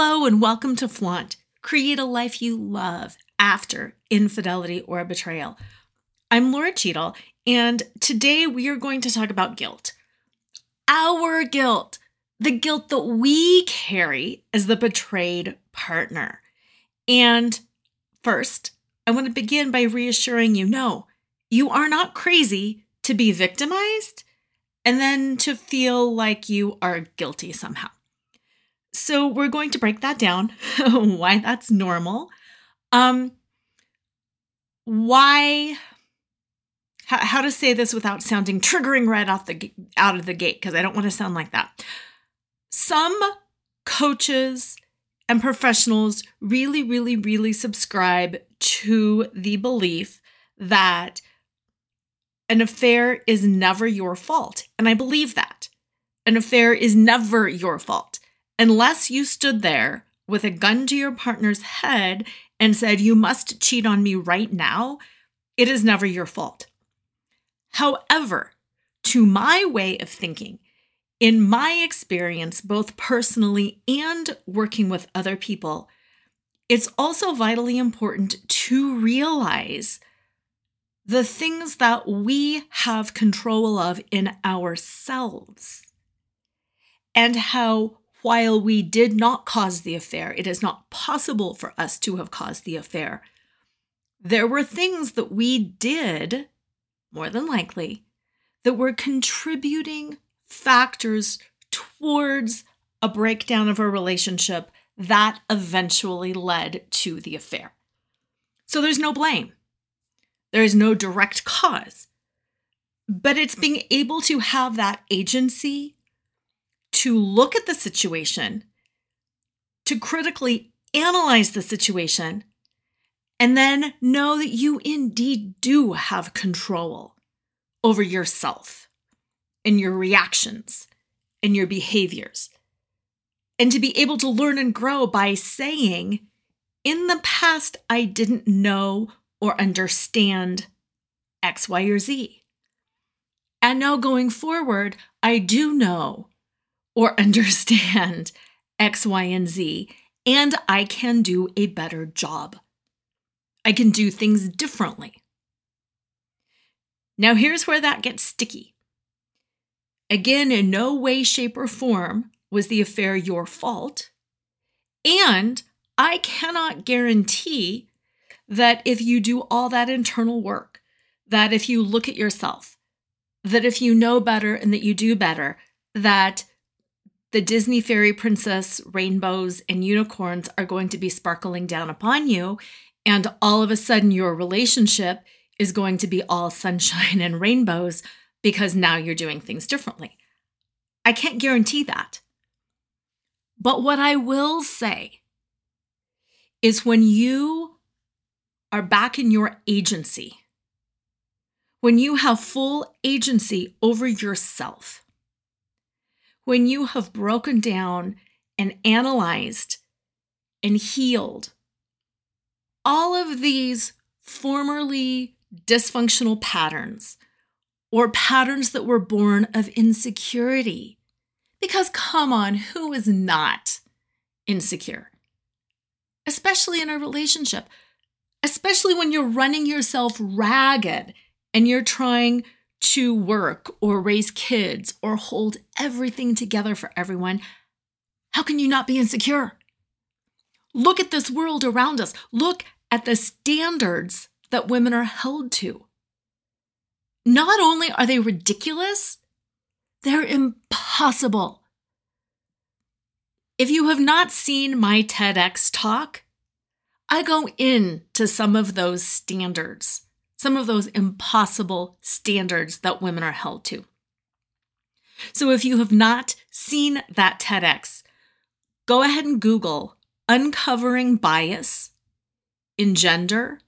Hello and welcome to Flaunt. Create a life you love after infidelity or betrayal. I'm Lora Cheadle, and today we are going to talk about guilt. Our guilt, the guilt that we carry as the betrayed partner. And first, I want to begin by reassuring you no, you are not crazy to be victimized and then to feel like you are guilty somehow. So we're going to break that down, why that's normal. Um why how, how to say this without sounding triggering right off the out of the gate because I don't want to sound like that. Some coaches and professionals really really really subscribe to the belief that an affair is never your fault. And I believe that. An affair is never your fault unless you stood there with a gun to your partner's head and said, You must cheat on me right now, it is never your fault. However, to my way of thinking, in my experience, both personally and working with other people, it's also vitally important to realize the things that we have control of in ourselves and how while we did not cause the affair, it is not possible for us to have caused the affair. There were things that we did, more than likely, that were contributing factors towards a breakdown of a relationship that eventually led to the affair. So there's no blame, there is no direct cause. But it's being able to have that agency to look at the situation, to critically analyze the situation, and then know that you indeed do have control over yourself and your reactions and your behaviors. And to be able to learn and grow by saying, in the past, I didn't know or understand X, Y, or Z. And now going forward, I do know or understand X, Y, and Z, and I can do a better job. I can do things differently. Now, here's where that gets sticky. Again, in no way, shape, or form was the affair your fault. And I cannot guarantee that if you do all that internal work, that if you look at yourself, that if you know better and that you do better, that the Disney fairy princess rainbows and unicorns are going to be sparkling down upon you. And all of a sudden, your relationship is going to be all sunshine and rainbows because now you're doing things differently. I can't guarantee that. But what I will say is when you are back in your agency, when you have full agency over yourself, when you have broken down and analyzed and healed all of these formerly dysfunctional patterns or patterns that were born of insecurity. Because come on, who is not insecure? Especially in a relationship, especially when you're running yourself ragged and you're trying to work or raise kids or hold everything together for everyone, how can you not be insecure? Look at this world around us. Look at the standards that women are held to. Not only are they ridiculous, they're impossible. If you have not seen my TEDx talk, I go into some of those standards some of those impossible standards that women are held to. So if you have not seen that TEDx, go ahead and Google Uncovering Bias in Gender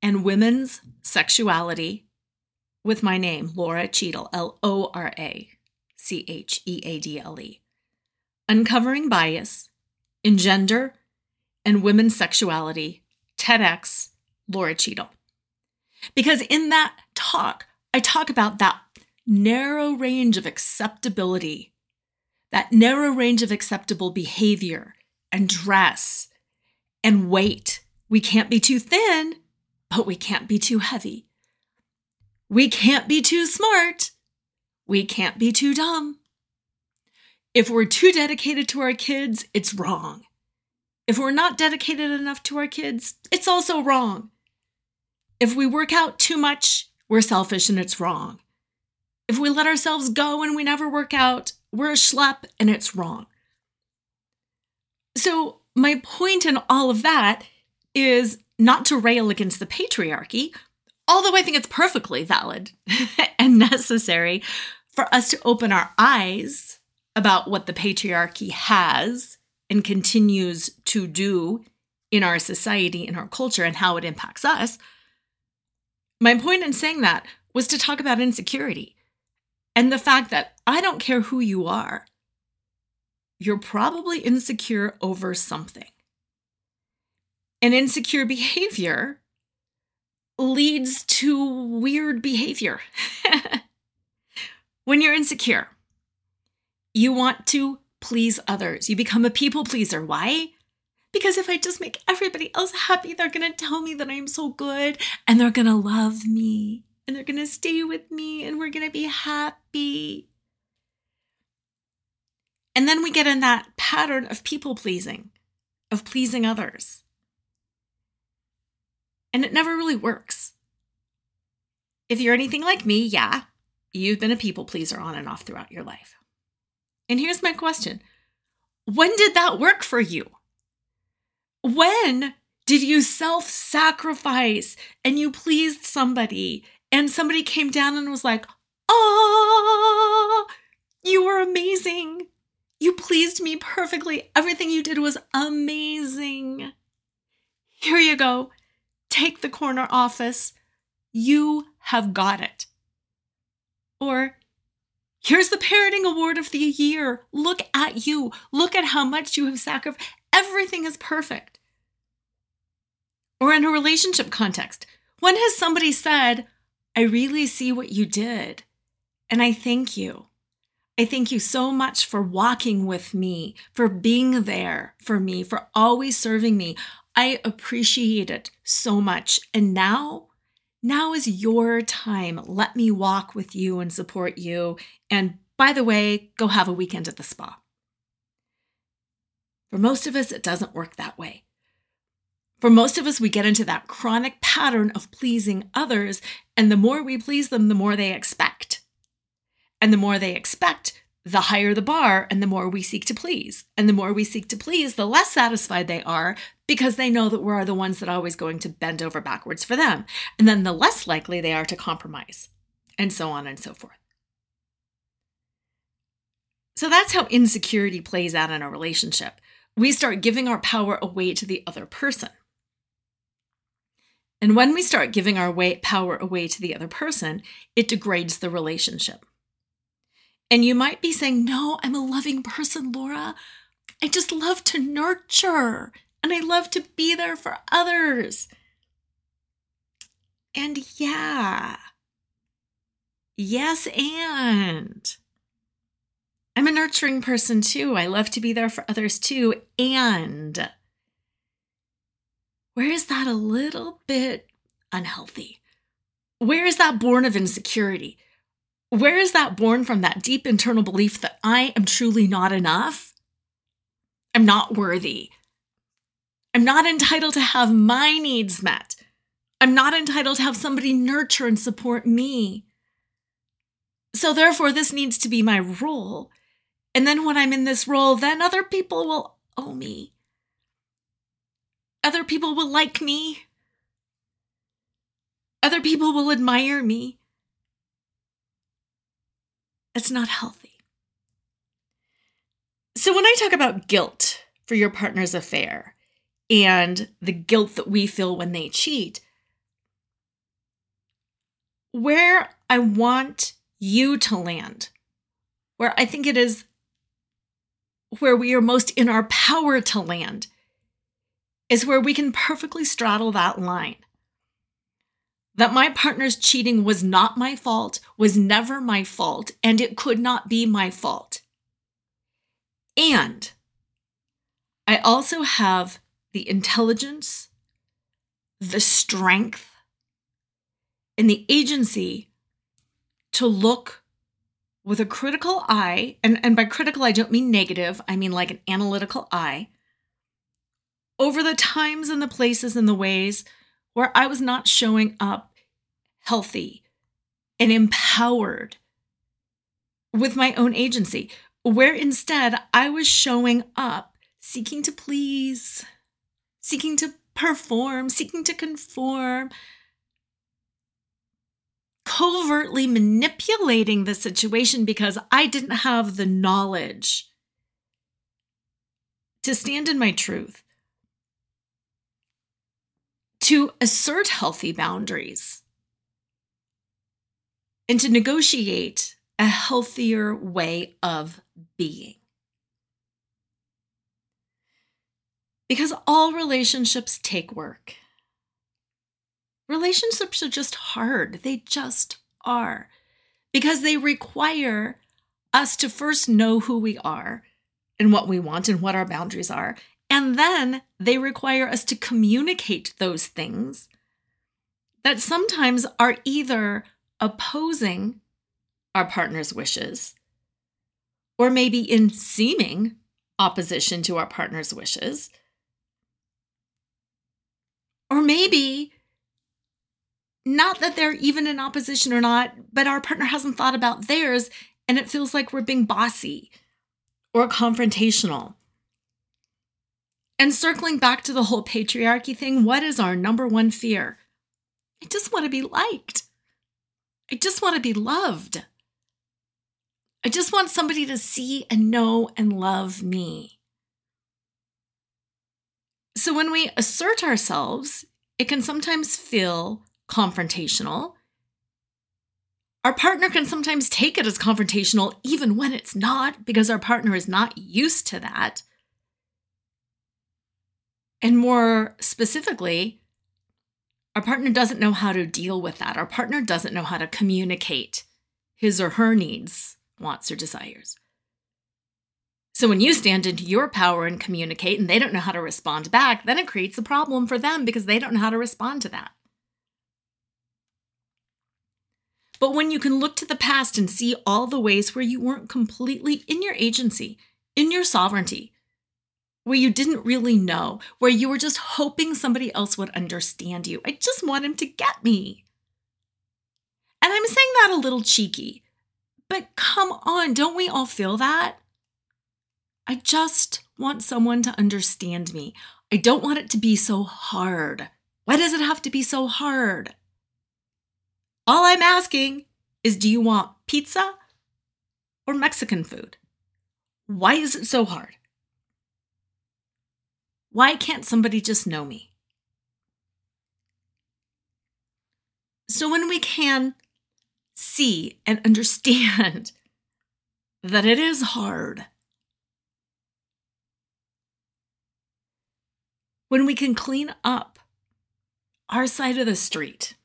and Women's Sexuality with my name, Lora Cheadle, L O R A C H E A D L E. Uncovering Bias in Gender and Women's Sexuality, TEDx, Lora Cheadle. Because in that talk, I talk about that narrow range of acceptability, that narrow range of acceptable behavior and dress and weight. We can't be too thin, but we can't be too heavy. We can't be too smart. We can't be too dumb. If we're too dedicated to our kids, it's wrong. If we're not dedicated enough to our kids, it's also wrong. If we work out too much, we're selfish and it's wrong. If we let ourselves go and we never work out, we're a schlep and it's wrong. So, my point in all of that is not to rail against the patriarchy, although I think it's perfectly valid and necessary for us to open our eyes about what the patriarchy has and continues to do in our society, in our culture, and how it impacts us. My point in saying that was to talk about insecurity and the fact that I don't care who you are, you're probably insecure over something. And insecure behavior leads to weird behavior. when you're insecure, you want to please others. You become a people pleaser. Why? Because if I just make everybody else happy, they're going to tell me that I'm so good and they're going to love me and they're going to stay with me and we're going to be happy. And then we get in that pattern of people pleasing, of pleasing others. And it never really works. If you're anything like me, yeah, you've been a people pleaser on and off throughout your life. And here's my question When did that work for you? When did you self sacrifice and you pleased somebody and somebody came down and was like, oh, you were amazing. You pleased me perfectly. Everything you did was amazing. Here you go. Take the corner office. You have got it. Or, here's the parenting award of the year. Look at you. Look at how much you have sacrificed. Everything is perfect. Or in a relationship context, when has somebody said, I really see what you did, and I thank you? I thank you so much for walking with me, for being there for me, for always serving me. I appreciate it so much. And now, now is your time. Let me walk with you and support you. And by the way, go have a weekend at the spa. For most of us, it doesn't work that way. For most of us, we get into that chronic pattern of pleasing others, and the more we please them, the more they expect. And the more they expect, the higher the bar, and the more we seek to please. And the more we seek to please, the less satisfied they are because they know that we're the ones that are always going to bend over backwards for them. And then the less likely they are to compromise, and so on and so forth. So that's how insecurity plays out in a relationship. We start giving our power away to the other person. And when we start giving our way, power away to the other person, it degrades the relationship. And you might be saying, No, I'm a loving person, Lora. I just love to nurture and I love to be there for others. And yeah, yes, and I'm a nurturing person too. I love to be there for others too. And where is that a little bit unhealthy? Where is that born of insecurity? Where is that born from that deep internal belief that I am truly not enough? I'm not worthy. I'm not entitled to have my needs met. I'm not entitled to have somebody nurture and support me. So, therefore, this needs to be my role. And then when I'm in this role, then other people will owe me other people will like me. Other people will admire me. It's not healthy. So, when I talk about guilt for your partner's affair and the guilt that we feel when they cheat. Where I want you to land, where I think it is where we are most in our power to land, is where we can perfectly straddle that line. That my partner's cheating was not my fault, was never my fault, and it could not be my fault. And I also have the intelligence, the strength, and the agency to look with a critical eye, and, and by critical, I don't mean negative, I mean like an analytical eye, over the times and the places and the ways where I was not showing up healthy and empowered with my own agency, where instead I was showing up seeking to please, seeking to perform, seeking to conform, covertly manipulating the situation because I didn't have the knowledge to stand in my truth, to assert healthy boundaries, and to negotiate a healthier way of being. Because all relationships take work. Relationships are just hard. They just are. Because they require us to first know who we are and what we want and what our boundaries are. And then they require us to communicate those things that sometimes are either opposing our partner's wishes or maybe in seeming opposition to our partner's wishes. Or maybe not that they're even in opposition or not, but our partner hasn't thought about theirs and it feels like we're being bossy or confrontational. And circling back to the whole patriarchy thing, what is our number one fear? I just want to be liked. I just want to be loved. I just want somebody to see and know and love me. So when we assert ourselves, it can sometimes feel confrontational. Our partner can sometimes take it as confrontational, even when it's not, because our partner is not used to that. And more specifically, our partner doesn't know how to deal with that. Our partner doesn't know how to communicate his or her needs wants, or desires. So when you stand into your power and communicate and they don't know how to respond back, then it creates a problem for them because they don't know how to respond to that. But when you can look to the past and see all the ways where you weren't completely in your agency, in your sovereignty, where you didn't really know, where you were just hoping somebody else would understand you. I just want him to get me. And I'm saying that a little cheeky but come on, don't we all feel that? I just want someone to understand me. I don't want it to be so hard. Why does it have to be so hard? All I'm asking is do you want pizza or Mexican food? Why is it so hard? Why can't somebody just know me? So, when we can see and understand that it is hard. When we can clean up our side of the street,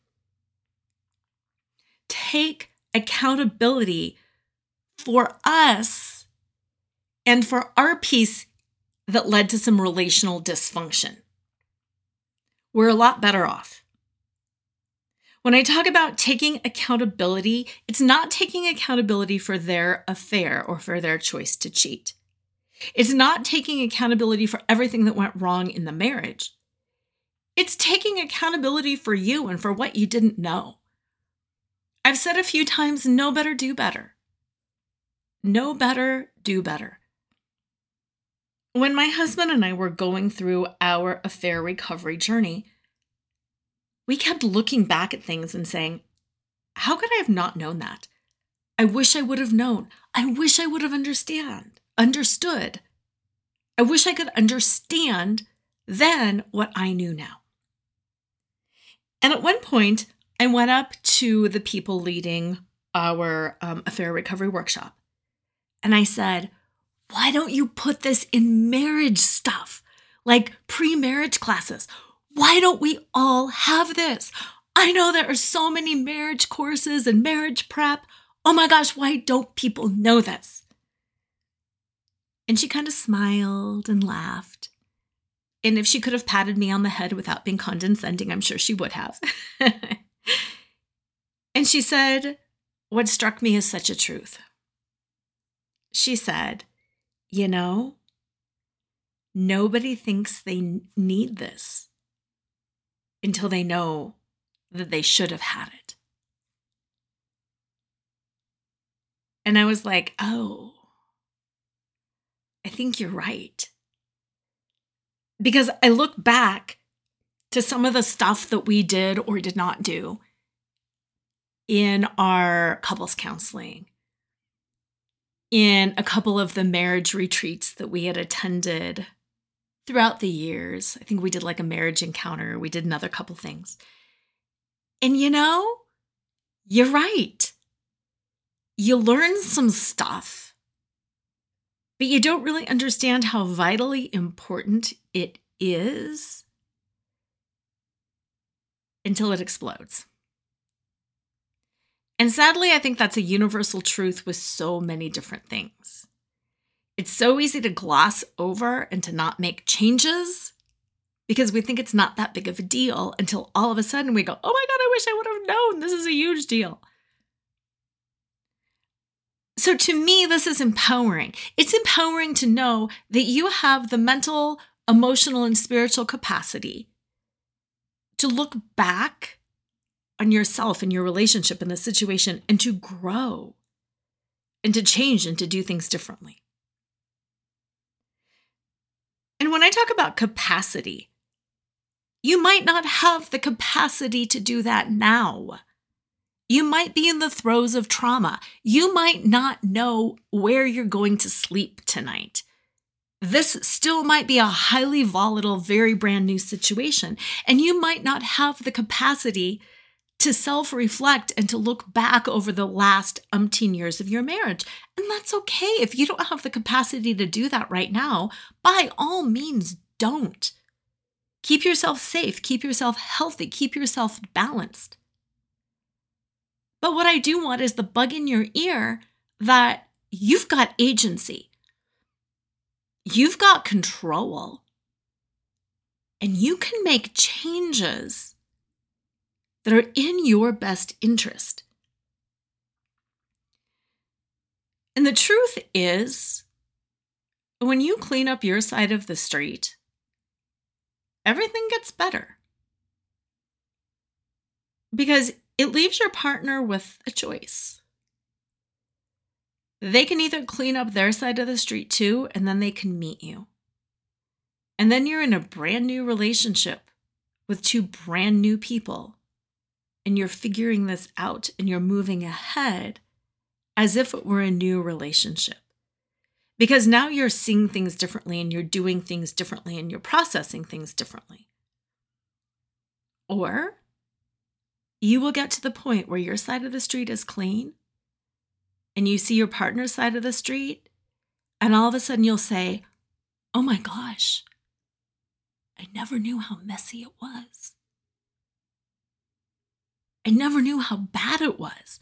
take accountability for us and for our piece that led to some relational dysfunction, we're a lot better off. When I talk about taking accountability, it's not taking accountability for their affair or for their choice to cheat. It's not taking accountability for everything that went wrong in the marriage. It's taking accountability for you and for what you didn't know. I've said a few times know better, do better. Know better, do better. When my husband and I were going through our affair recovery journey, we kept looking back at things and saying, How could I have not known that? I wish I would have known. I wish I would have understand, understood. I wish I could understand then what I knew now. And at one point, I went up to the people leading our um, affair recovery workshop and I said, Why don't you put this in marriage stuff, like pre marriage classes? Why don't we all have this? I know there are so many marriage courses and marriage prep. Oh my gosh, why don't people know this? And she kind of smiled and laughed. And if she could have patted me on the head without being condescending, I'm sure she would have. and she said, What struck me as such a truth. She said, You know, nobody thinks they need this until they know that they should have had it. And I was like, Oh, I think you're right. Because I look back to some of the stuff that we did or did not do in our couples counseling, in a couple of the marriage retreats that we had attended throughout the years. I think we did like a marriage encounter, we did another couple things. And you know, you're right. You learn some stuff but you don't really understand how vitally important it is until it explodes. And sadly, I think that's a universal truth with so many different things. It's so easy to gloss over and to not make changes because we think it's not that big of a deal until all of a sudden we go, oh my God, I wish I would have known this is a huge deal. So to me, this is empowering. It's empowering to know that you have the mental, emotional, and spiritual capacity to look back on yourself and your relationship and the situation and to grow and to change and to do things differently. And when I talk about capacity, you might not have the capacity to do that now. You might be in the throes of trauma. You might not know where you're going to sleep tonight. This still might be a highly volatile, very brand new situation. And you might not have the capacity to self reflect and to look back over the last umpteen years of your marriage. And that's okay. If you don't have the capacity to do that right now, by all means, don't. Keep yourself safe, keep yourself healthy, keep yourself balanced. But what I do want is the bug in your ear that you've got agency, you've got control, and you can make changes that are in your best interest. And the truth is, when you clean up your side of the street, everything gets better. Because it leaves your partner with a choice. They can either clean up their side of the street too, and then they can meet you. And then you're in a brand new relationship with two brand new people, and you're figuring this out and you're moving ahead as if it were a new relationship. Because now you're seeing things differently and you're doing things differently and you're processing things differently. Or you will get to the point where your side of the street is clean and you see your partner's side of the street, and all of a sudden you'll say, Oh my gosh, I never knew how messy it was. I never knew how bad it was.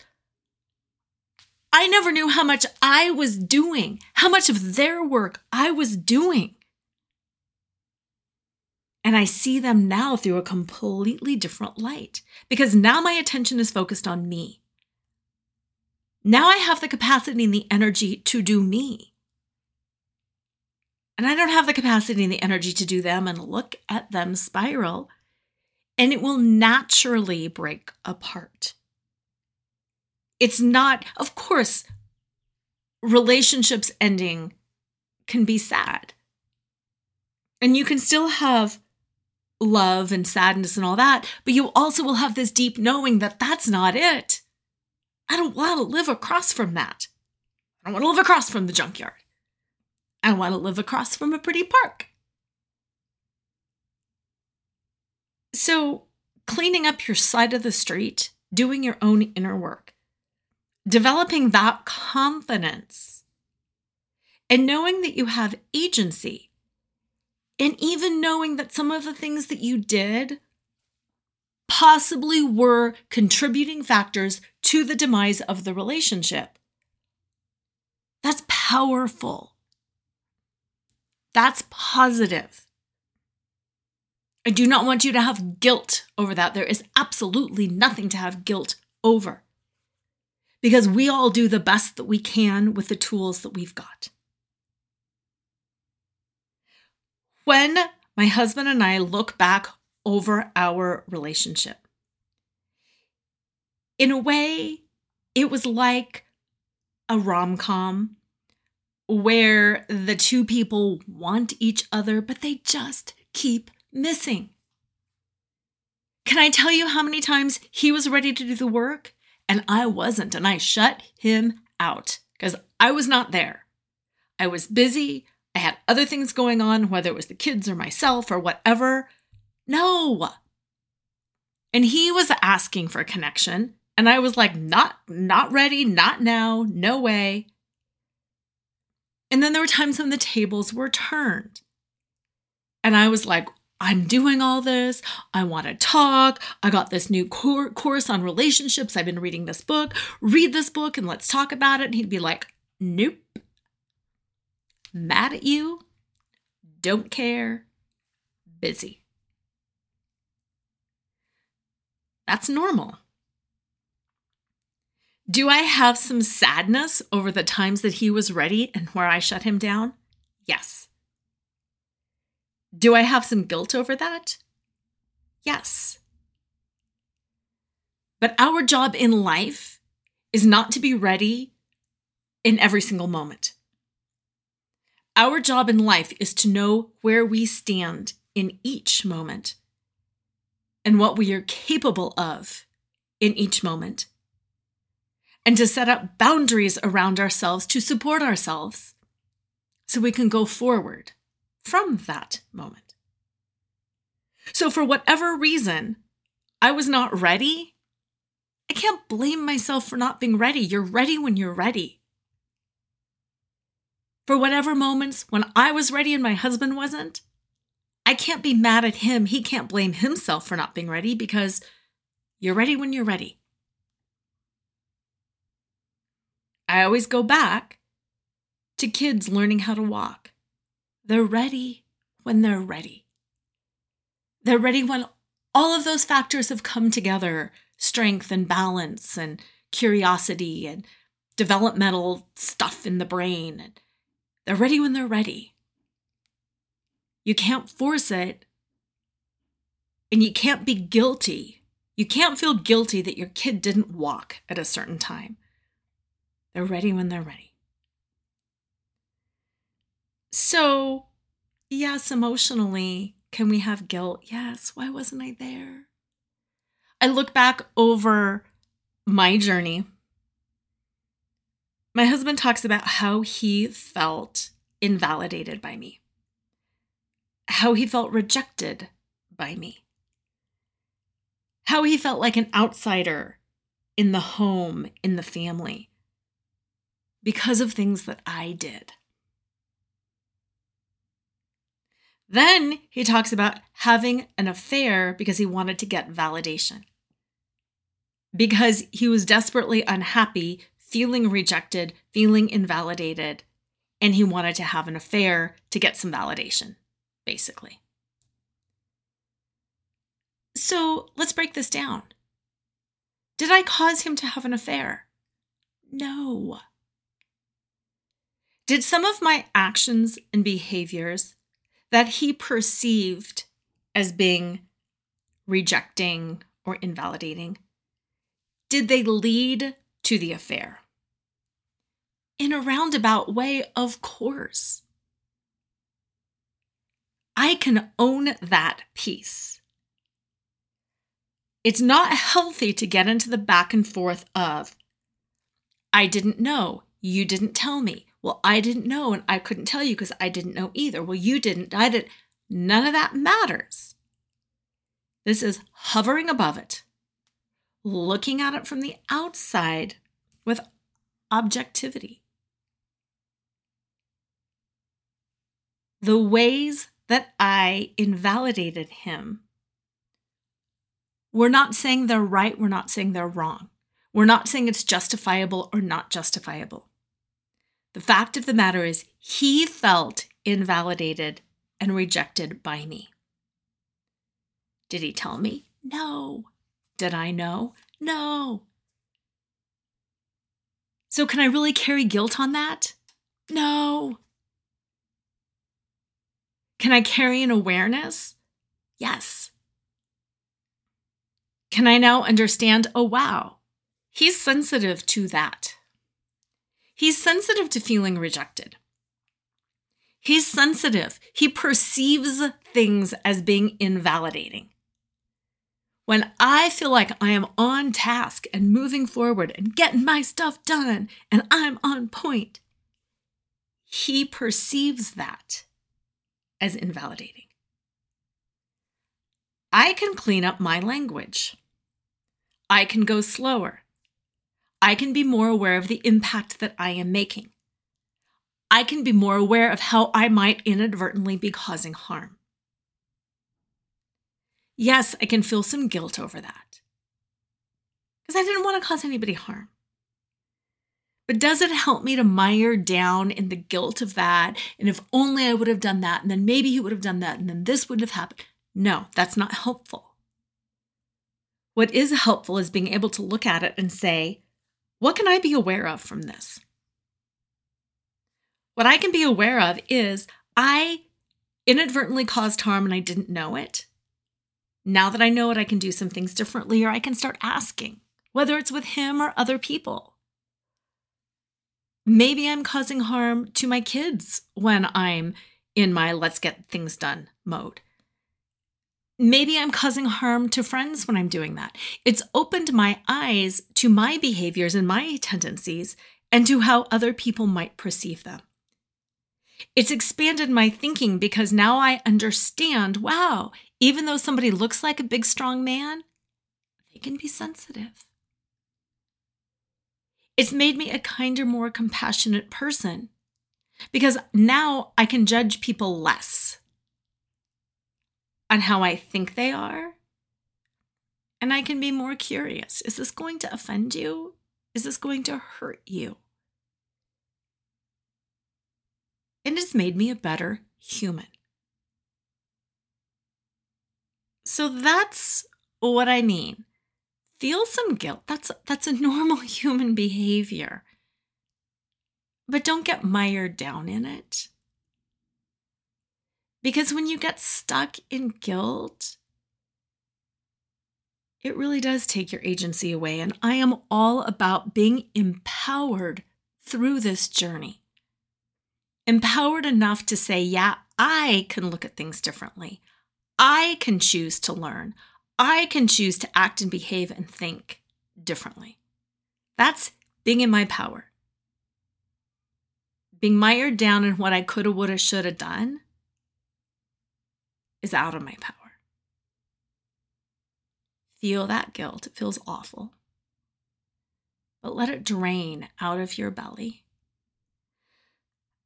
I never knew how much I was doing, how much of their work I was doing. And I see them now through a completely different light because now my attention is focused on me. Now I have the capacity and the energy to do me. And I don't have the capacity and the energy to do them and look at them spiral. And it will naturally break apart. It's not, of course, relationships ending can be sad. And you can still have love and sadness and all that, but you also will have this deep knowing that that's not it. I don't want to live across from that. I don't want to live across from the junkyard. I want to live across from a pretty park. So, cleaning up your side of the street, doing your own inner work, developing that confidence, and knowing that you have agency, and even knowing that some of the things that you did possibly were contributing factors to the demise of the relationship. That's powerful. That's positive. I do not want you to have guilt over that. There is absolutely nothing to have guilt over because we all do the best that we can with the tools that we've got. When my husband and I look back over our relationship, in a way, it was like a rom com where the two people want each other, but they just keep missing. Can I tell you how many times he was ready to do the work and I wasn't, and I shut him out because I was not there. I was busy. I had other things going on, whether it was the kids or myself or whatever. No. And he was asking for a connection, and I was like, not not ready, not now, no way. And then there were times when the tables were turned. And I was like, I'm doing all this. I want to talk. I got this new cor- course on relationships. I've been reading this book. Read this book and let's talk about it. And he'd be like, Nope. Mad at you. Don't care. Busy. That's normal. Do I have some sadness over the times that he was ready and where I shut him down? Yes. Do I have some guilt over that? Yes. But our job in life is not to be ready in every single moment. Our job in life is to know where we stand in each moment and what we are capable of in each moment, and to set up boundaries around ourselves to support ourselves so we can go forward from that moment. So, for whatever reason, I was not ready. I can't blame myself for not being ready. You're ready when you're ready. For whatever moments when I was ready and my husband wasn't, I can't be mad at him. He can't blame himself for not being ready because you're ready when you're ready. I always go back to kids learning how to walk. They're ready when they're ready. They're ready when all of those factors have come together strength and balance and curiosity and developmental stuff in the brain. They're ready when they're ready. You can't force it, and you can't be guilty. You can't feel guilty that your kid didn't walk at a certain time. They're ready when they're ready. So, yes, emotionally, can we have guilt? Yes. Why wasn't I there? I look back over my journey. My husband talks about how he felt invalidated by me, how he felt rejected by me, how he felt like an outsider in the home, in the family, because of things that I did. Then he talks about having an affair because he wanted to get validation. Because he was desperately unhappy, feeling rejected, feeling invalidated, and he wanted to have an affair to get some validation, basically. So let's break this down. Did I cause him to have an affair? No. Did some of my actions and behaviors that he perceived as being rejecting or invalidating, did they lead to the affair? In a roundabout way, of course. I can own that piece. It's not healthy to get into the back and forth of, I didn't know, you didn't tell me, Well, I didn't know and I couldn't tell you because I didn't know either. Well, you didn't. I didn't. None of that matters. This is hovering above it, looking at it from the outside with objectivity. The ways that I invalidated him, we're not saying they're right, we're not saying they're wrong. We're not saying it's justifiable or not justifiable. The fact of the matter is, he felt invalidated and rejected by me. Did he tell me? No. Did I know? No. So, can I really carry guilt on that? No. Can I carry an awareness? Yes. Can I now understand? Oh, wow, he's sensitive to that. He's sensitive to feeling rejected. He's sensitive. He perceives things as being invalidating. When I feel like I am on task and moving forward and getting my stuff done and I'm on point, he perceives that as invalidating. I can clean up my language. I can go slower. I can be more aware of the impact that I am making. I can be more aware of how I might inadvertently be causing harm. Yes, I can feel some guilt over that because I didn't want to cause anybody harm. But does it help me to mire down in the guilt of that? And if only I would have done that, and then maybe he would have done that, and then this wouldn't have happened. No, that's not helpful. What is helpful is being able to look at it and say, what can I be aware of from this? What I can be aware of is I inadvertently caused harm and I didn't know it. Now that I know it, I can do some things differently, or I can start asking, whether it's with him or other people. Maybe I'm causing harm to my kids when I'm in my let's get things done mode. Maybe I'm causing harm to friends when I'm doing that. It's opened my eyes to my behaviors and my tendencies and to how other people might perceive them. It's expanded my thinking because now I understand wow, even though somebody looks like a big, strong man, they can be sensitive. It's made me a kinder, more compassionate person because now I can judge people less on how I think they are. And I can be more curious. Is this going to offend you? Is this going to hurt you? And it's made me a better human. So that's what I mean feel some guilt. That's that's a normal human behavior. But don't get mired down in it. Because when you get stuck in guilt, it really does take your agency away. And I am all about being empowered through this journey. Empowered enough to say, yeah, I can look at things differently. I can choose to learn. I can choose to act and behave and think differently. That's being in my power. Being mired down in what I coulda, woulda, shoulda done is out of my power. Feel that guilt. It feels awful. But let it drain out of your belly,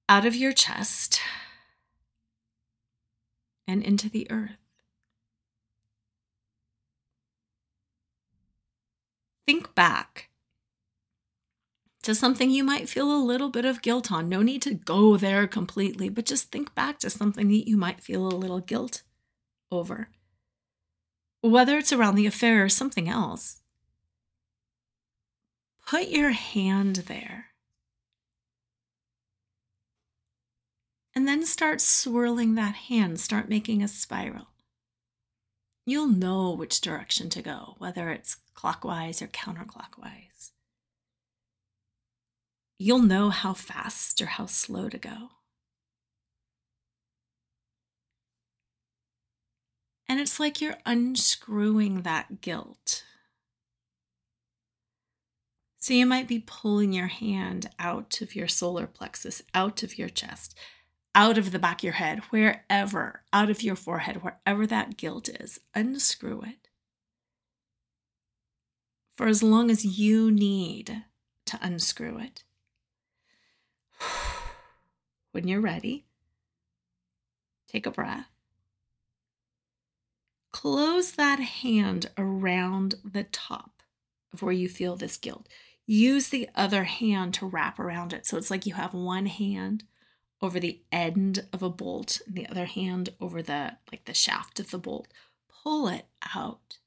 out of your chest, and into the earth. think back to something you might feel a little bit of guilt on. No need to go there completely, but just think back to something that you might feel a little guilt over. Whether it's around the affair or something else, put your hand there. And then start swirling that hand, start making a spiral you'll know which direction to go, whether it's clockwise or counterclockwise. You'll know how fast or how slow to go. And it's like you're unscrewing that guilt. So you might be pulling your hand out of your solar plexus, out of your chest, out of the back of your head, wherever, out of your forehead, wherever that guilt is. Unscrew it. For as long as you need to unscrew it. When you're ready, take a breath. Close that hand around the top of where you feel this guilt use the other hand to wrap around it. So it's like you have one hand over the end of a bolt and the other hand over the like the shaft of the bolt. Pull it out.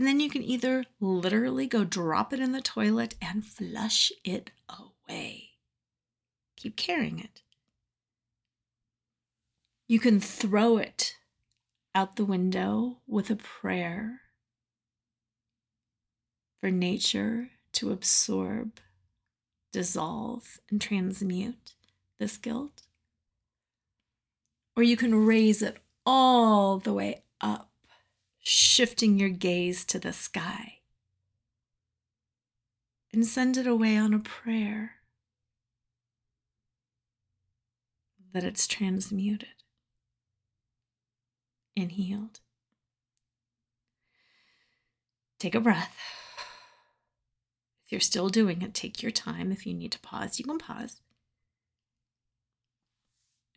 And then you can either literally go drop it in the toilet and flush it away. Keep carrying it. You can throw it out the window with a prayer for nature to absorb, dissolve, and transmute this guilt. Or you can raise it all the way up, shifting your gaze to the sky, and send it away on a prayer that it's transmuted and healed. Take a breath. If you're still doing it, take your time. If you need to pause, you can pause.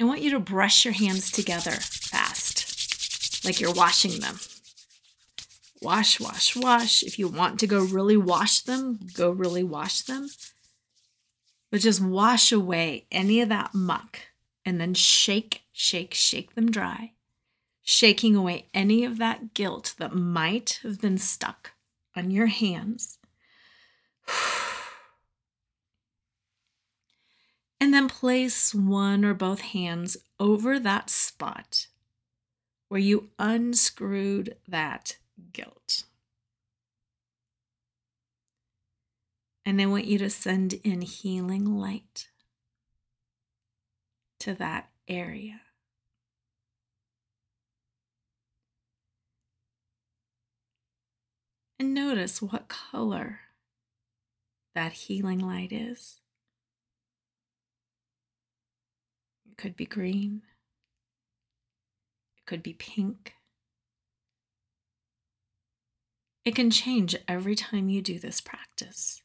I want you to brush your hands together fast, like you're washing them. Wash, wash, wash. If you want to go really wash them, go really wash them. But just wash away any of that muck and then shake, shake, shake them dry, shaking away any of that guilt that might have been stuck on your hands and then place one or both hands over that spot where you unscrewed that guilt. And I want you to send in healing light to that area. And notice what color that healing light is. It could be green, it could be pink. It can change every time you do this practice.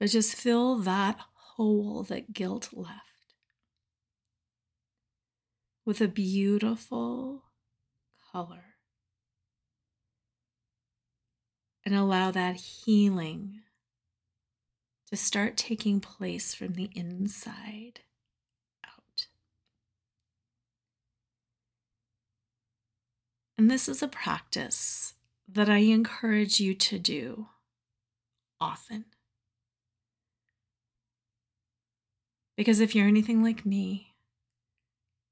But just fill that hole that guilt left with a beautiful color and allow that healing to start taking place from the inside out. And this is a practice that I encourage you to do often. Because if you're anything like me,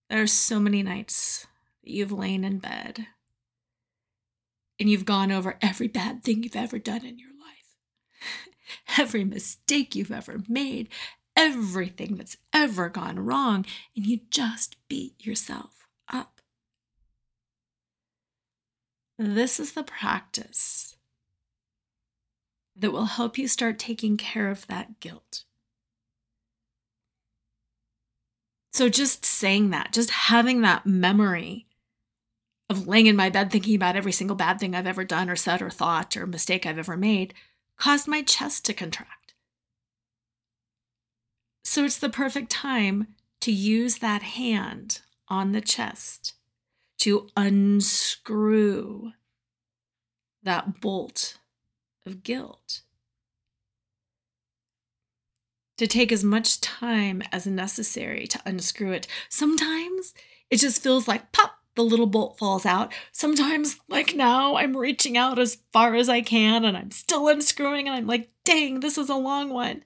there are so many nights that you've lain in bed and you've gone over every bad thing you've ever done in your life, every mistake you've ever made, everything that's ever gone wrong, and you just beat yourself up. This is the practice that will help you start taking care of that guilt. So, just saying that, just having that memory of laying in my bed thinking about every single bad thing I've ever done or said or thought or mistake I've ever made caused my chest to contract. So it's the perfect time to use that hand on the chest to unscrew that bolt of guilt. To take as much time as necessary to unscrew it. Sometimes it just feels like pop, the little bolt falls out. Sometimes, like now, I'm reaching out as far as I can and I'm still unscrewing, and I'm like, dang, this is a long one.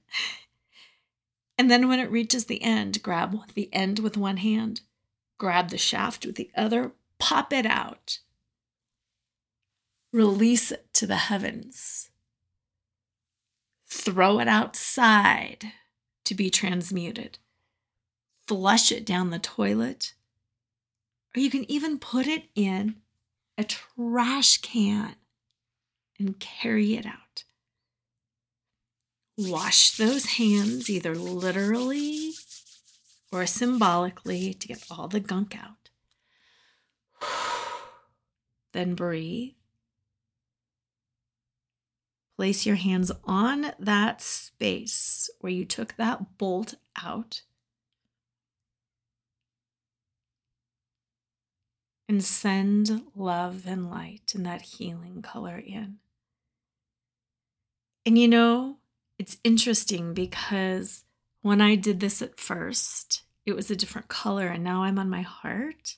And then when it reaches the end, grab the end with one hand, grab the shaft with the other, pop it out, release it to the heavens, throw it outside to be transmuted, flush it down the toilet or you can even put it in a trash can and carry it out. Wash those hands either literally or symbolically to get all the gunk out. Then breathe. Place your hands on that space where you took that bolt out. And send love and light and that healing color in. And you know, it's interesting because when I did this at first, it was a different color, and now I'm on my heart.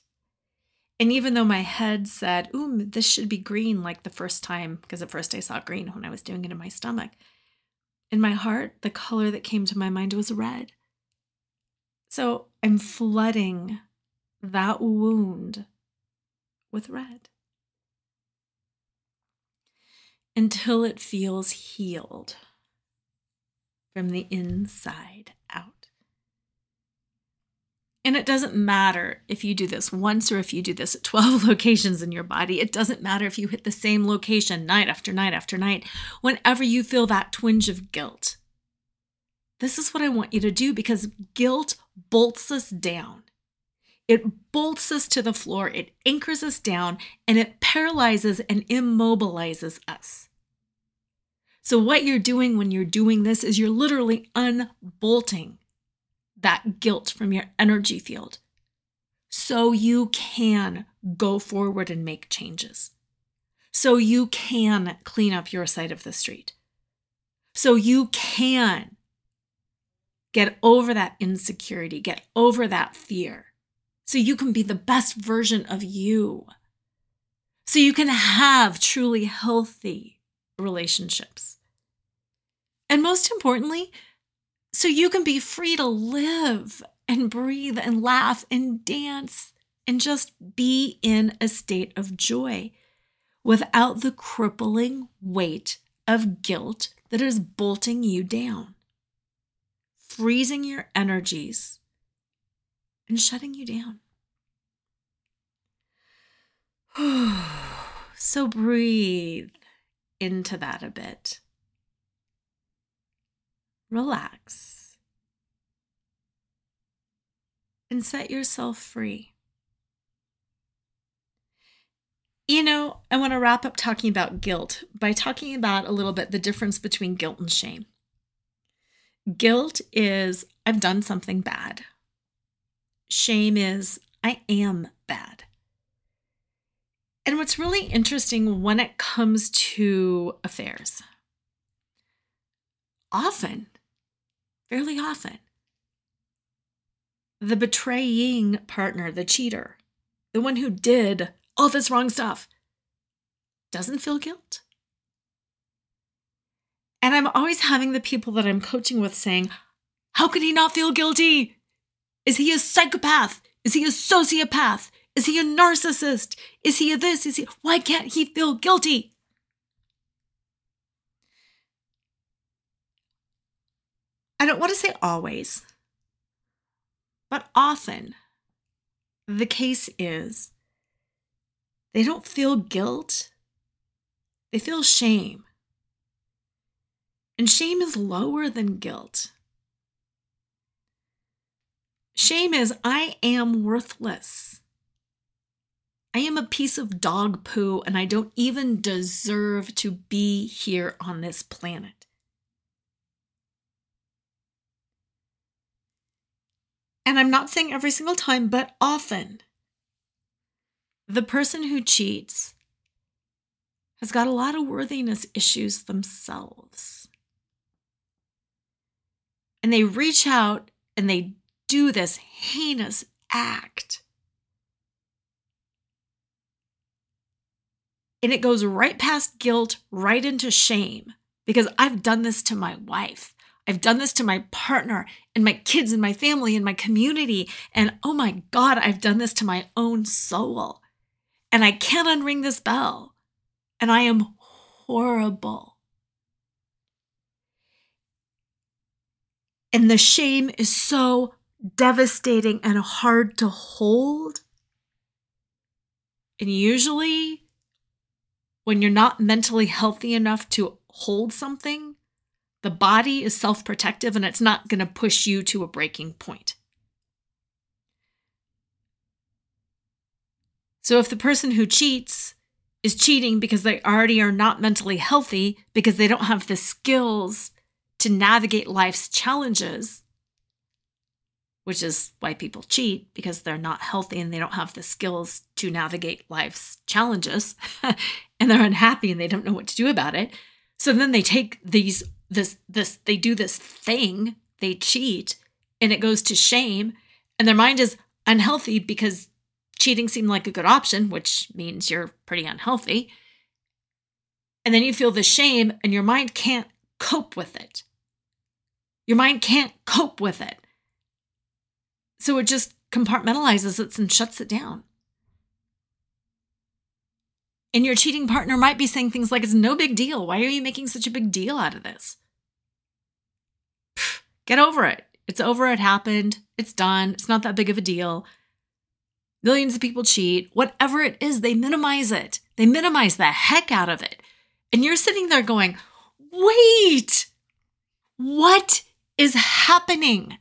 And even though my head said, Ooh, this should be green like the first time, because at first I saw green when I was doing it in my stomach, in my heart, the color that came to my mind was red. So I'm flooding that wound with red until it feels healed from the inside. And it doesn't matter if you do this once or if you do this at 12 locations in your body. It doesn't matter if you hit the same location night after night after night. Whenever you feel that twinge of guilt, this is what I want you to do because guilt bolts us down. It bolts us to the floor, it anchors us down, and it paralyzes and immobilizes us. So, what you're doing when you're doing this is you're literally unbolting that guilt from your energy field so you can go forward and make changes. So you can clean up your side of the street. So you can get over that insecurity, get over that fear. So you can be the best version of you. So you can have truly healthy relationships. And most importantly, so you can be free to live and breathe and laugh and dance and just be in a state of joy without the crippling weight of guilt that is bolting you down, freezing your energies, and shutting you down. so breathe into that a bit relax, and set yourself free. You know, I want to wrap up talking about guilt by talking about a little bit the difference between guilt and shame. Guilt is, I've done something bad. Shame is, I am bad. And what's really interesting when it comes to affairs, often fairly often. The betraying partner, the cheater, the one who did all this wrong stuff, doesn't feel guilt. And I'm always having the people that I'm coaching with saying, How could he not feel guilty? Is he a psychopath? Is he a sociopath? Is he a narcissist? Is he a this? Is he why can't he feel guilty? I don't want to say always, but often the case is they don't feel guilt, they feel shame. And shame is lower than guilt. Shame is, I am worthless. I am a piece of dog poo and I don't even deserve to be here on this planet. And I'm not saying every single time, but often, the person who cheats has got a lot of worthiness issues themselves. And they reach out and they do this heinous act. And it goes right past guilt, right into shame because I've done this to my wife. I've done this to my partner and my kids and my family and my community. And oh my God, I've done this to my own soul. And I can't unring this bell. And I am horrible. And the shame is so devastating and hard to hold. And usually when you're not mentally healthy enough to hold something, the body is self protective and it's not going to push you to a breaking point. So if the person who cheats is cheating because they already are not mentally healthy, because they don't have the skills to navigate life's challenges, which is why people cheat because they're not healthy and they don't have the skills to navigate life's challenges and they're unhappy and they don't know what to do about it. So then they take these this this they do this thing, they cheat and it goes to shame and their mind is unhealthy because cheating seemed like a good option, which means you're pretty unhealthy. And then you feel the shame, and your mind can't cope with it. Your mind can't cope with it. So it just compartmentalizes it and shuts it down. And your cheating partner might be saying things like, It's no big deal. Why are you making such a big deal out of this? Get over it. It's over. It happened. It's done. It's not that big of a deal. Millions of people cheat. Whatever it is, they minimize it. They minimize the heck out of it. And you're sitting there going, wait, what is happening?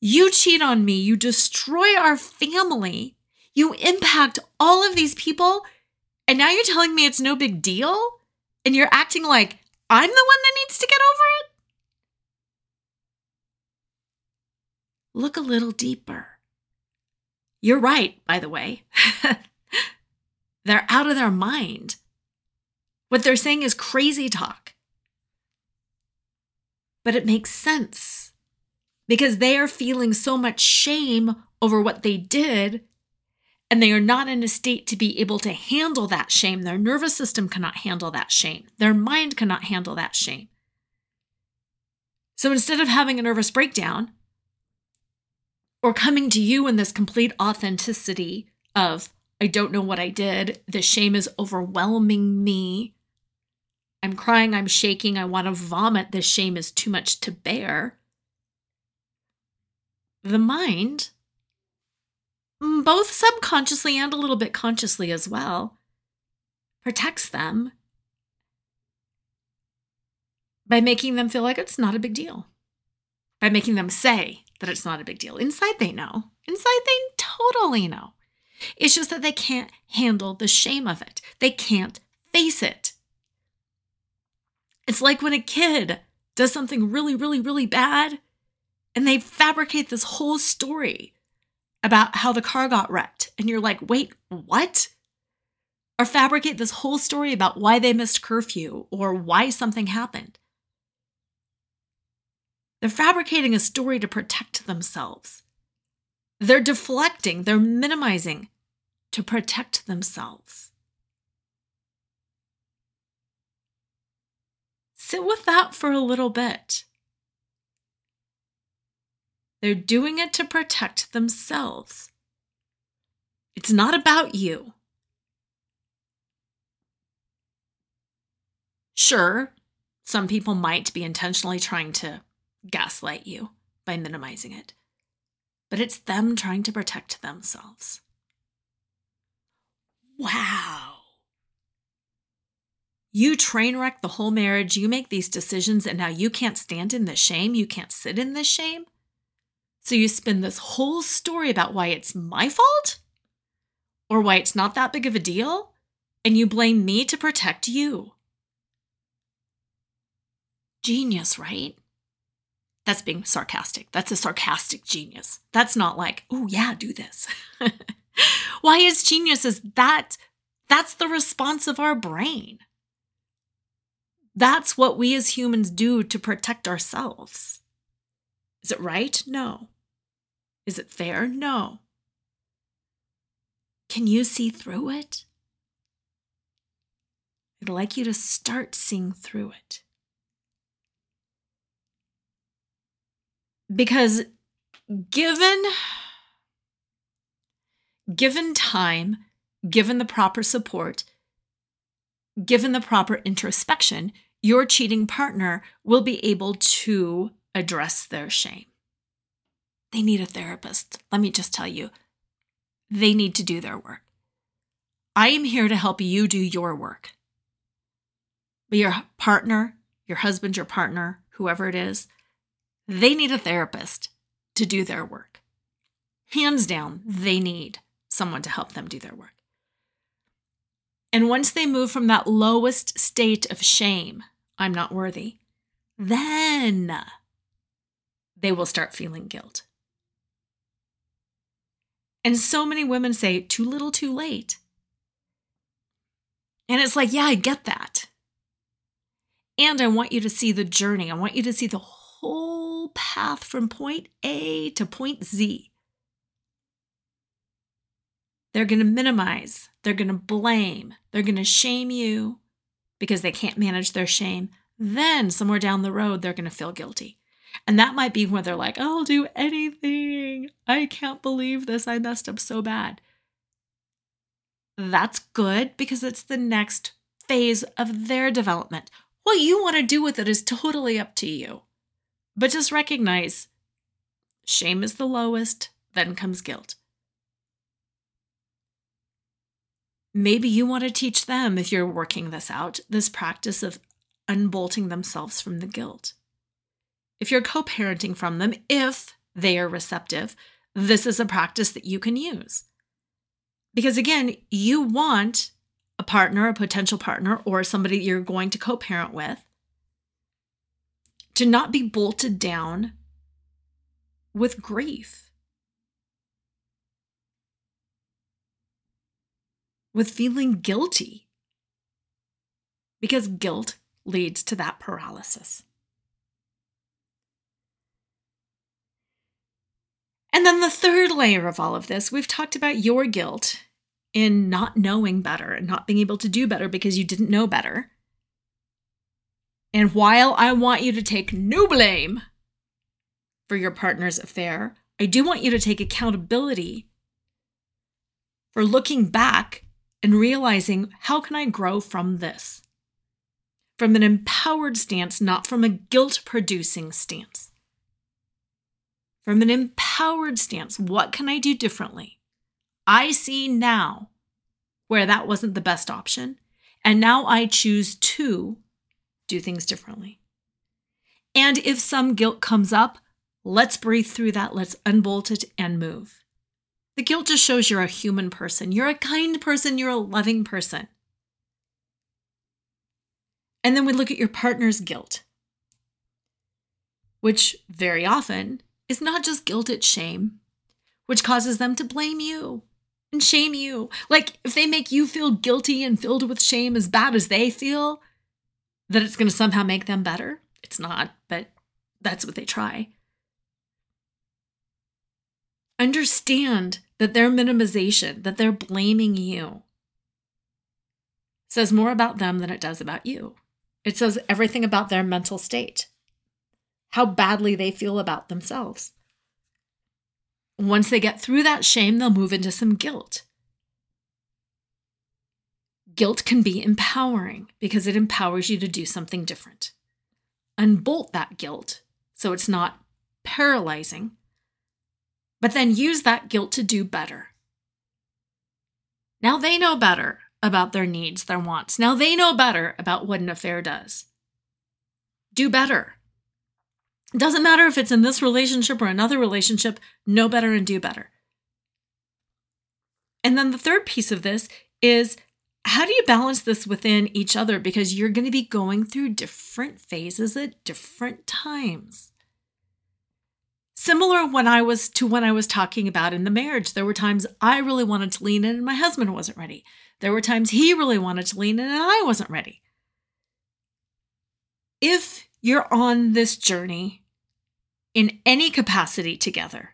You cheat on me. You destroy our family. You impact all of these people. And now you're telling me it's no big deal? And you're acting like I'm the one that needs to get over it? Look a little deeper. You're right, by the way. they're out of their mind. What they're saying is crazy talk. But it makes sense because they are feeling so much shame over what they did and they are not in a state to be able to handle that shame. Their nervous system cannot handle that shame, their mind cannot handle that shame. So instead of having a nervous breakdown, or coming to you in this complete authenticity of, I don't know what I did. The shame is overwhelming me. I'm crying, I'm shaking, I want to vomit. This shame is too much to bear. The mind, mm, both subconsciously and a little bit consciously as well, protects them by making them feel like it's not a big deal, by making them say, that it's not a big deal. Inside, they know. Inside, they totally know. It's just that they can't handle the shame of it, they can't face it. It's like when a kid does something really, really, really bad and they fabricate this whole story about how the car got wrecked. And you're like, wait, what? Or fabricate this whole story about why they missed curfew or why something happened. They're fabricating a story to protect themselves. They're deflecting, they're minimizing to protect themselves. Sit with that for a little bit. They're doing it to protect themselves. It's not about you. Sure, some people might be intentionally trying to gaslight you by minimizing it, but it's them trying to protect themselves. Wow. You train wreck the whole marriage, you make these decisions, and now you can't stand in the shame, you can't sit in the shame. So you spin this whole story about why it's my fault or why it's not that big of a deal, and you blame me to protect you. Genius, right? That's being sarcastic. That's a sarcastic genius. That's not like, oh, yeah, do this. Why is genius is that that's the response of our brain. That's what we as humans do to protect ourselves. Is it right? No. Is it fair? No. Can you see through it? I'd like you to start seeing through it. Because given given time given the proper support given the proper introspection your cheating partner will be able to address their shame. They need a therapist. Let me just tell you they need to do their work. I am here to help you do your work. But your partner, your husband, your partner, whoever it is, they need a therapist to do their work. Hands down, they need someone to help them do their work. And once they move from that lowest state of shame, I'm not worthy, then they will start feeling guilt. And so many women say, too little, too late. And it's like, yeah, I get that. And I want you to see the journey. I want you to see the whole path from point A to point Z. They're going to minimize, they're going to blame, they're going to shame you because they can't manage their shame. Then, somewhere down the road, they're going to feel guilty. And that might be when they're like, I'll do anything. I can't believe this. I messed up so bad. That's good because it's the next phase of their development. What you want to do with it is totally up to you. But just recognize shame is the lowest, then comes guilt. Maybe you want to teach them, if you're working this out, this practice of unbolting themselves from the guilt if you're co parenting from them, if they are receptive, this is a practice that you can use. Because again, you want a partner, a potential partner, or somebody you're going to co parent with to not be bolted down with grief, with feeling guilty, because guilt leads to that paralysis. And then the third layer of all of this, we've talked about your guilt in not knowing better and not being able to do better because you didn't know better. And while I want you to take no blame for your partner's affair, I do want you to take accountability for looking back and realizing how can I grow from this? From an empowered stance, not from a guilt producing stance from an empowered stance. What can I do differently? I see now where that wasn't the best option. And now I choose to do things differently. And if some guilt comes up, let's breathe through that. Let's unbolt it and move. The guilt just shows you're a human person. You're a kind person. You're a loving person. And then we look at your partner's guilt, which very often is not just guilt, it's shame, which causes them to blame you and shame you. Like, if they make you feel guilty and filled with shame as bad as they feel, that it's going to somehow make them better. It's not, but that's what they try. Understand that their minimization, that they're blaming you, says more about them than it does about you. It says everything about their mental state how badly they feel about themselves. Once they get through that shame, they'll move into some guilt. Guilt can be empowering because it empowers you to do something different. Unbolt that guilt so it's not paralyzing, but then use that guilt to do better. Now they know better about their needs, their wants. Now they know better about what an affair does. Do better. It doesn't matter if it's in this relationship or another relationship, know better and do better. And then the third piece of this is how do you balance this within each other? Because you're going to be going through different phases at different times. Similar when I was to when I was talking about in the marriage, there were times I really wanted to lean in and my husband wasn't ready. There were times he really wanted to lean in and I wasn't ready. If you're on this journey in any capacity together,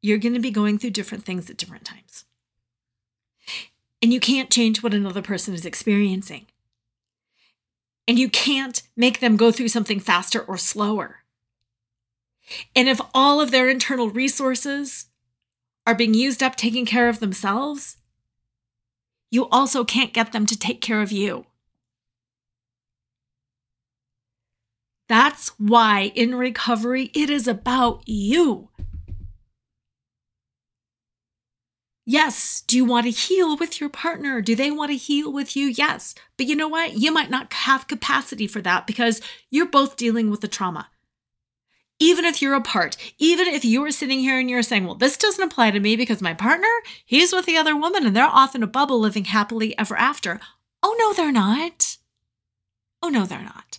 you're going to be going through different things at different times. And you can't change what another person is experiencing. And you can't make them go through something faster or slower. And if all of their internal resources are being used up taking care of themselves, you also can't get them to take care of you. That's why in recovery, it is about you. Yes. Do you want to heal with your partner? Do they want to heal with you? Yes. But you know what? You might not have capacity for that because you're both dealing with the trauma. Even if you're apart, even if you're sitting here and you're saying, well, this doesn't apply to me because my partner, he's with the other woman and they're off in a bubble living happily ever after. Oh, no, they're not. Oh, no, they're not.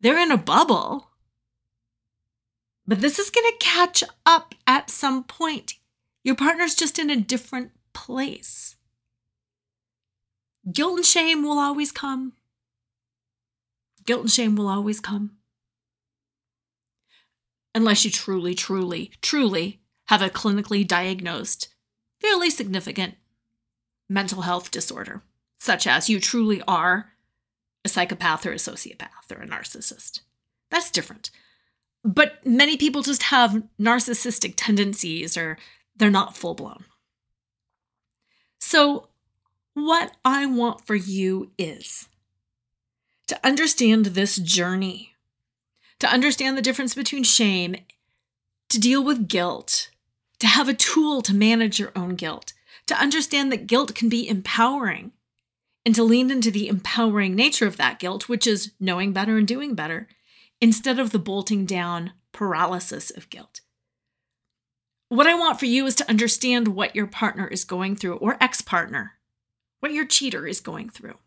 They're in a bubble. But this is going to catch up at some point. Your partner's just in a different place. Guilt and shame will always come. Guilt and shame will always come. Unless you truly, truly, truly have a clinically diagnosed, fairly significant mental health disorder, such as you truly are a psychopath or a sociopath or a narcissist. That's different. But many people just have narcissistic tendencies or they're not full blown. So, what I want for you is to understand this journey, to understand the difference between shame, to deal with guilt, to have a tool to manage your own guilt, to understand that guilt can be empowering, and to lean into the empowering nature of that guilt, which is knowing better and doing better, instead of the bolting down paralysis of guilt. What I want for you is to understand what your partner is going through, or ex partner, what your cheater is going through.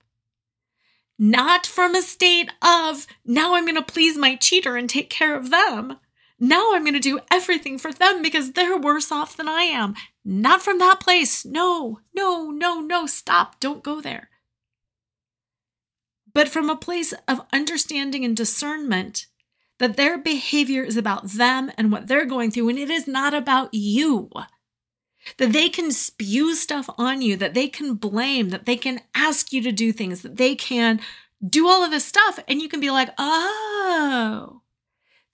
Not from a state of, now I'm going to please my cheater and take care of them. Now I'm going to do everything for them because they're worse off than I am. Not from that place. No, no, no, no. Stop. Don't go there. But from a place of understanding and discernment that their behavior is about them and what they're going through, and it is not about you. That they can spew stuff on you, that they can blame, that they can ask you to do things, that they can do all of this stuff, and you can be like, oh,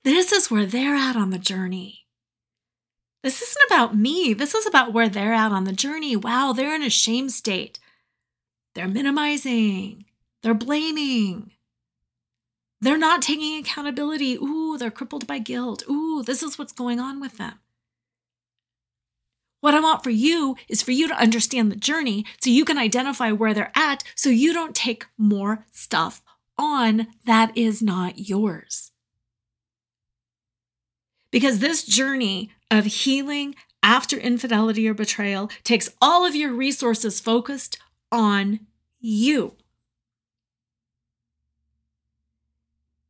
this is where they're at on the journey. This isn't about me. This is about where they're at on the journey. Wow, they're in a shame state. They're minimizing, they're blaming, they're not taking accountability. Ooh, they're crippled by guilt. Ooh, this is what's going on with them. What I want for you is for you to understand the journey so you can identify where they're at so you don't take more stuff on that is not yours. Because this journey of healing after infidelity or betrayal takes all of your resources focused on you.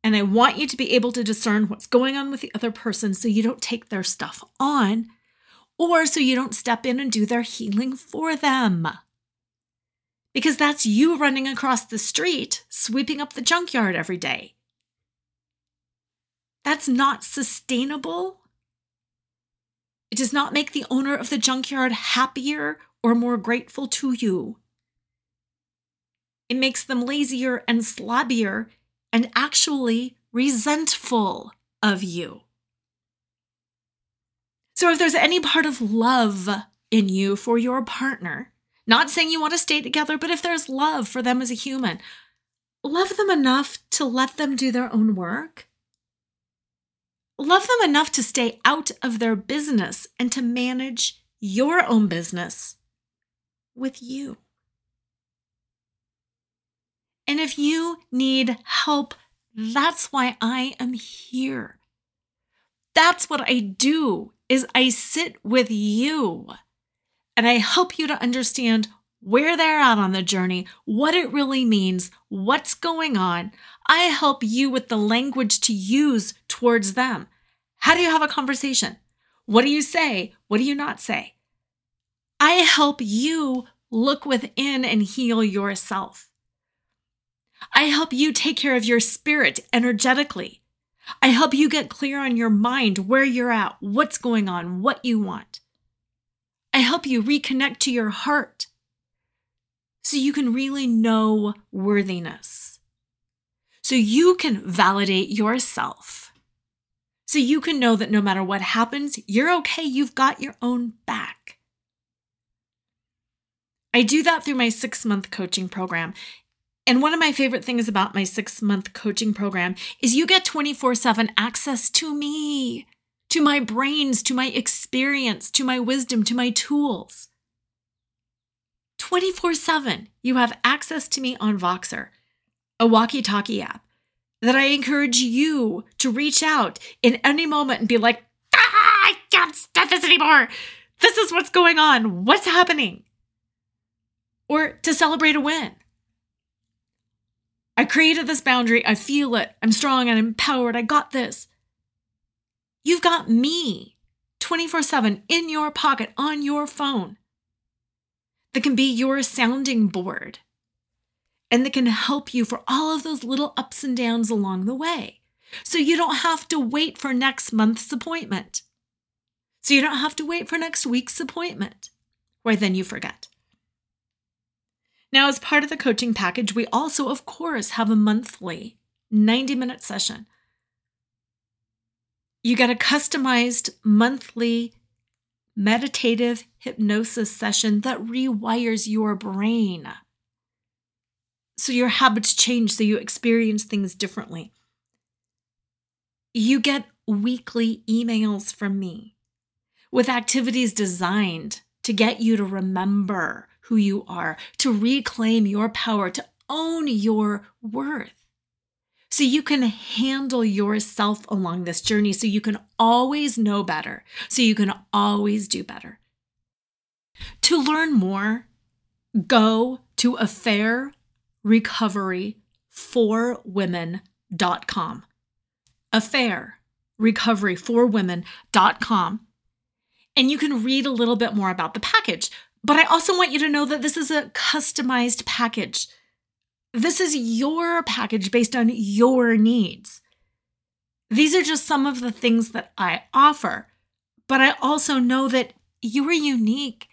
And I want you to be able to discern what's going on with the other person so you don't take their stuff on or so you don't step in and do their healing for them. Because that's you running across the street, sweeping up the junkyard every day. That's not sustainable. It does not make the owner of the junkyard happier or more grateful to you. It makes them lazier and slobbier and actually resentful of you. So, if there's any part of love in you for your partner, not saying you want to stay together, but if there's love for them as a human, love them enough to let them do their own work. Love them enough to stay out of their business and to manage your own business with you. And if you need help, that's why I am here. That's what I do is I sit with you and I help you to understand where they're at on the journey, what it really means, what's going on. I help you with the language to use towards them. How do you have a conversation? What do you say? What do you not say? I help you look within and heal yourself. I help you take care of your spirit energetically. I help you get clear on your mind where you're at, what's going on, what you want. I help you reconnect to your heart so you can really know worthiness. So you can validate yourself. So you can know that no matter what happens, you're okay. You've got your own back. I do that through my six month coaching program. And one of my favorite things about my six month coaching program is you get 24 7 access to me, to my brains, to my experience, to my wisdom, to my tools. 24 7, you have access to me on Voxer, a walkie talkie app that I encourage you to reach out in any moment and be like, ah, I can't stand this anymore. This is what's going on. What's happening? Or to celebrate a win. I created this boundary. I feel it. I'm strong and empowered. I got this. You've got me 24 7 in your pocket on your phone that can be your sounding board and that can help you for all of those little ups and downs along the way. So you don't have to wait for next month's appointment. So you don't have to wait for next week's appointment, where then you forget. Now, as part of the coaching package, we also, of course, have a monthly 90 minute session. You get a customized monthly meditative hypnosis session that rewires your brain. So your habits change, so you experience things differently. You get weekly emails from me with activities designed to get you to remember who you are, to reclaim your power, to own your worth. So you can handle yourself along this journey, so you can always know better, so you can always do better. To learn more, go to affairrecoveryforwomen.com. Affairrecoveryforwomen.com. And you can read a little bit more about the package. But I also want you to know that this is a customized package. This is your package based on your needs. These are just some of the things that I offer, but I also know that you are unique.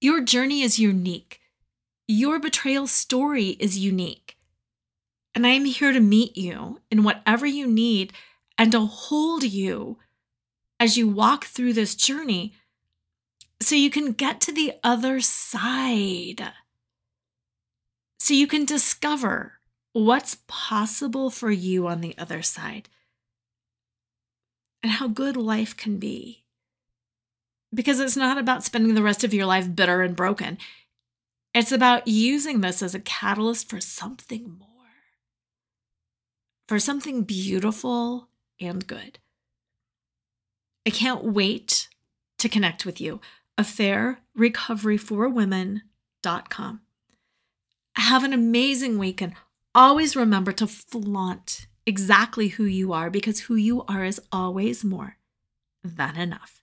Your journey is unique. Your betrayal story is unique. And I am here to meet you in whatever you need and to hold you as you walk through this journey so you can get to the other side. So you can discover what's possible for you on the other side and how good life can be. Because it's not about spending the rest of your life bitter and broken. It's about using this as a catalyst for something more, for something beautiful and good. I can't wait to connect with you affairrecoveryforwomen.com. Have an amazing week and always remember to flaunt exactly who you are because who you are is always more than enough.